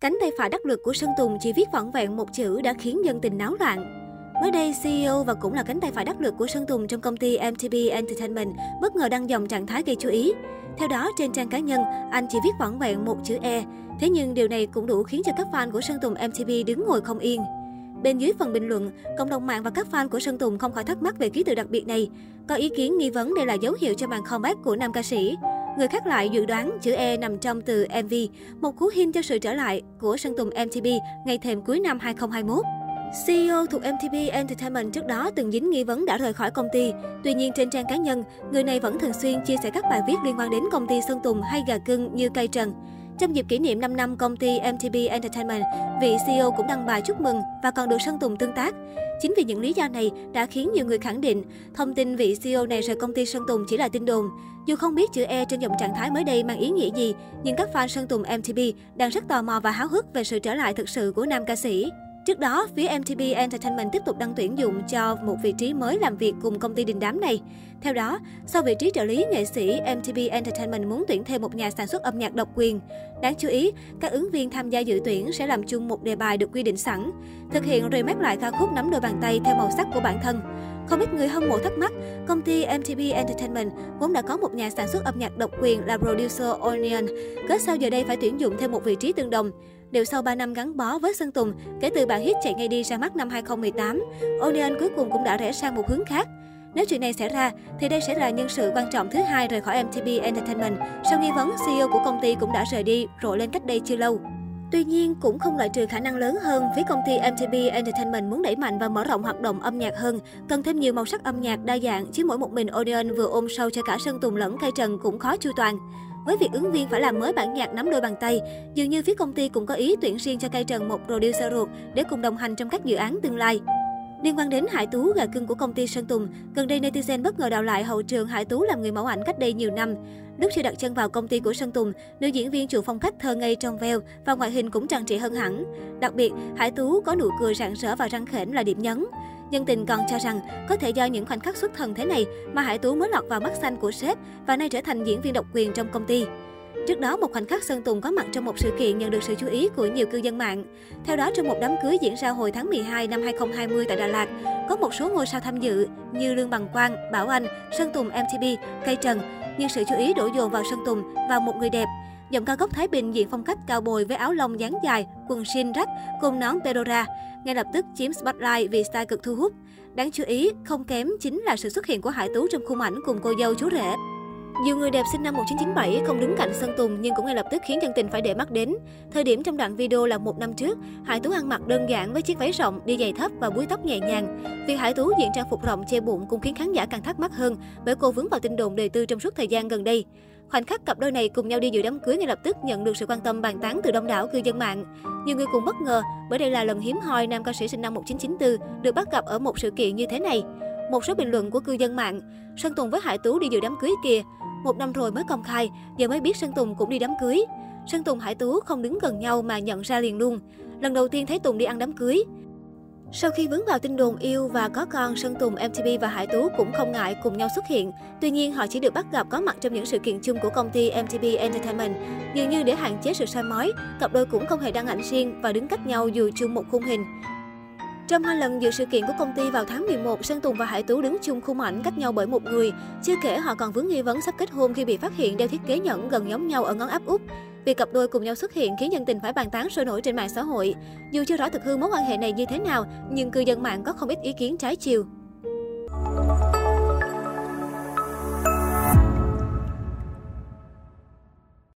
Cánh tay phải đắc lực của Sơn Tùng chỉ viết vỏn vẹn một chữ đã khiến dân tình náo loạn. Mới đây, CEO và cũng là cánh tay phải đắc lực của Sơn Tùng trong công ty MTB Entertainment bất ngờ đăng dòng trạng thái gây chú ý. Theo đó, trên trang cá nhân, anh chỉ viết vỏn vẹn một chữ E. Thế nhưng điều này cũng đủ khiến cho các fan của Sơn Tùng MTB đứng ngồi không yên. Bên dưới phần bình luận, cộng đồng mạng và các fan của Sơn Tùng không khỏi thắc mắc về ký tự đặc biệt này. Có ý kiến nghi vấn đây là dấu hiệu cho màn comeback của nam ca sĩ. Người khác lại dự đoán chữ E nằm trong từ MV, một cú hint cho sự trở lại của Sơn Tùng MTP ngày thềm cuối năm 2021. CEO thuộc MTP Entertainment trước đó từng dính nghi vấn đã rời khỏi công ty. Tuy nhiên trên trang cá nhân, người này vẫn thường xuyên chia sẻ các bài viết liên quan đến công ty Sơn Tùng hay gà cưng như cây trần. Trong dịp kỷ niệm 5 năm công ty MTP Entertainment, vị CEO cũng đăng bài chúc mừng và còn được Sơn Tùng tương tác. Chính vì những lý do này đã khiến nhiều người khẳng định thông tin vị CEO này rời công ty Sơn Tùng chỉ là tin đồn. Dù không biết chữ E trên dòng trạng thái mới đây mang ý nghĩa gì, nhưng các fan Sơn Tùng MTP đang rất tò mò và háo hức về sự trở lại thực sự của nam ca sĩ. Trước đó, phía MTP Entertainment tiếp tục đăng tuyển dụng cho một vị trí mới làm việc cùng công ty đình đám này. Theo đó, sau vị trí trợ lý nghệ sĩ, MTP Entertainment muốn tuyển thêm một nhà sản xuất âm nhạc độc quyền. Đáng chú ý, các ứng viên tham gia dự tuyển sẽ làm chung một đề bài được quy định sẵn, thực hiện remake lại ca khúc nắm đôi bàn tay theo màu sắc của bản thân. Không ít người hâm mộ thắc mắc, công ty MTP Entertainment vốn đã có một nhà sản xuất âm nhạc độc quyền là producer Onion, cớ sao giờ đây phải tuyển dụng thêm một vị trí tương đồng. Đều sau 3 năm gắn bó với Sơn Tùng, kể từ bản hit chạy ngay đi ra mắt năm 2018, Onion cuối cùng cũng đã rẽ sang một hướng khác. Nếu chuyện này xảy ra, thì đây sẽ là nhân sự quan trọng thứ hai rời khỏi MTB Entertainment. Sau nghi vấn, CEO của công ty cũng đã rời đi, rộ lên cách đây chưa lâu. Tuy nhiên, cũng không loại trừ khả năng lớn hơn, phía công ty MTB Entertainment muốn đẩy mạnh và mở rộng hoạt động âm nhạc hơn, cần thêm nhiều màu sắc âm nhạc đa dạng, chứ mỗi một mình Odeon vừa ôm sâu cho cả Sơn Tùng lẫn Cây Trần cũng khó chu toàn. Với việc ứng viên phải làm mới bản nhạc nắm đôi bàn tay, dường như phía công ty cũng có ý tuyển riêng cho Cây Trần một producer ruột để cùng đồng hành trong các dự án tương lai. Liên quan đến Hải Tú, gà cưng của công ty Sơn Tùng, gần đây netizen bất ngờ đào lại hậu trường Hải Tú làm người mẫu ảnh cách đây nhiều năm. Lúc chưa đặt chân vào công ty của Sơn Tùng, nữ diễn viên chủ phong cách thơ ngây trong veo và ngoại hình cũng trang trị hơn hẳn. Đặc biệt, Hải Tú có nụ cười rạng rỡ và răng khểnh là điểm nhấn. Nhân tình còn cho rằng có thể do những khoảnh khắc xuất thần thế này mà Hải Tú mới lọt vào mắt xanh của sếp và nay trở thành diễn viên độc quyền trong công ty. Trước đó, một khoảnh khắc Sơn Tùng có mặt trong một sự kiện nhận được sự chú ý của nhiều cư dân mạng. Theo đó, trong một đám cưới diễn ra hồi tháng 12 năm 2020 tại Đà Lạt, có một số ngôi sao tham dự như Lương Bằng Quang, Bảo Anh, Sơn Tùng MTP, Cây Trần. Nhưng sự chú ý đổ dồn vào Sơn Tùng và một người đẹp. Giọng ca gốc Thái Bình diện phong cách cao bồi với áo lông dáng dài, quần jean rách cùng nón Pedora. Ngay lập tức chiếm spotlight vì style cực thu hút. Đáng chú ý, không kém chính là sự xuất hiện của Hải Tú trong khung ảnh cùng cô dâu chú rể. Nhiều người đẹp sinh năm 1997 không đứng cạnh Sơn Tùng nhưng cũng ngay lập tức khiến dân tình phải để mắt đến. Thời điểm trong đoạn video là một năm trước, Hải Tú ăn mặc đơn giản với chiếc váy rộng, đi giày thấp và búi tóc nhẹ nhàng. Việc Hải Tú diện trang phục rộng che bụng cũng khiến khán giả càng thắc mắc hơn bởi cô vướng vào tin đồn đời tư trong suốt thời gian gần đây. Khoảnh khắc cặp đôi này cùng nhau đi dự đám cưới ngay lập tức nhận được sự quan tâm bàn tán từ đông đảo cư dân mạng. Nhiều người cũng bất ngờ bởi đây là lần hiếm hoi nam ca sĩ sinh năm 1994 được bắt gặp ở một sự kiện như thế này. Một số bình luận của cư dân mạng, Sơn Tùng với Hải Tú đi dự đám cưới kìa, một năm rồi mới công khai, giờ mới biết Sơn Tùng cũng đi đám cưới. Sơn Tùng Hải Tú không đứng gần nhau mà nhận ra liền luôn. Lần đầu tiên thấy Tùng đi ăn đám cưới. Sau khi vướng vào tin đồn yêu và có con, Sơn Tùng, MTV và Hải Tú cũng không ngại cùng nhau xuất hiện. Tuy nhiên, họ chỉ được bắt gặp có mặt trong những sự kiện chung của công ty MTV Entertainment. Dường như để hạn chế sự soi mói, cặp đôi cũng không hề đăng ảnh riêng và đứng cách nhau dù chung một khung hình. Trong hai lần dự sự kiện của công ty vào tháng 11, Sơn Tùng và Hải Tú đứng chung khung ảnh cách nhau bởi một người. Chưa kể họ còn vướng nghi vấn sắp kết hôn khi bị phát hiện đeo thiết kế nhẫn gần giống nhau ở ngón áp út. Việc cặp đôi cùng nhau xuất hiện khiến dân tình phải bàn tán sôi nổi trên mạng xã hội. Dù chưa rõ thực hư mối quan hệ này như thế nào, nhưng cư dân mạng có không ít ý kiến trái chiều.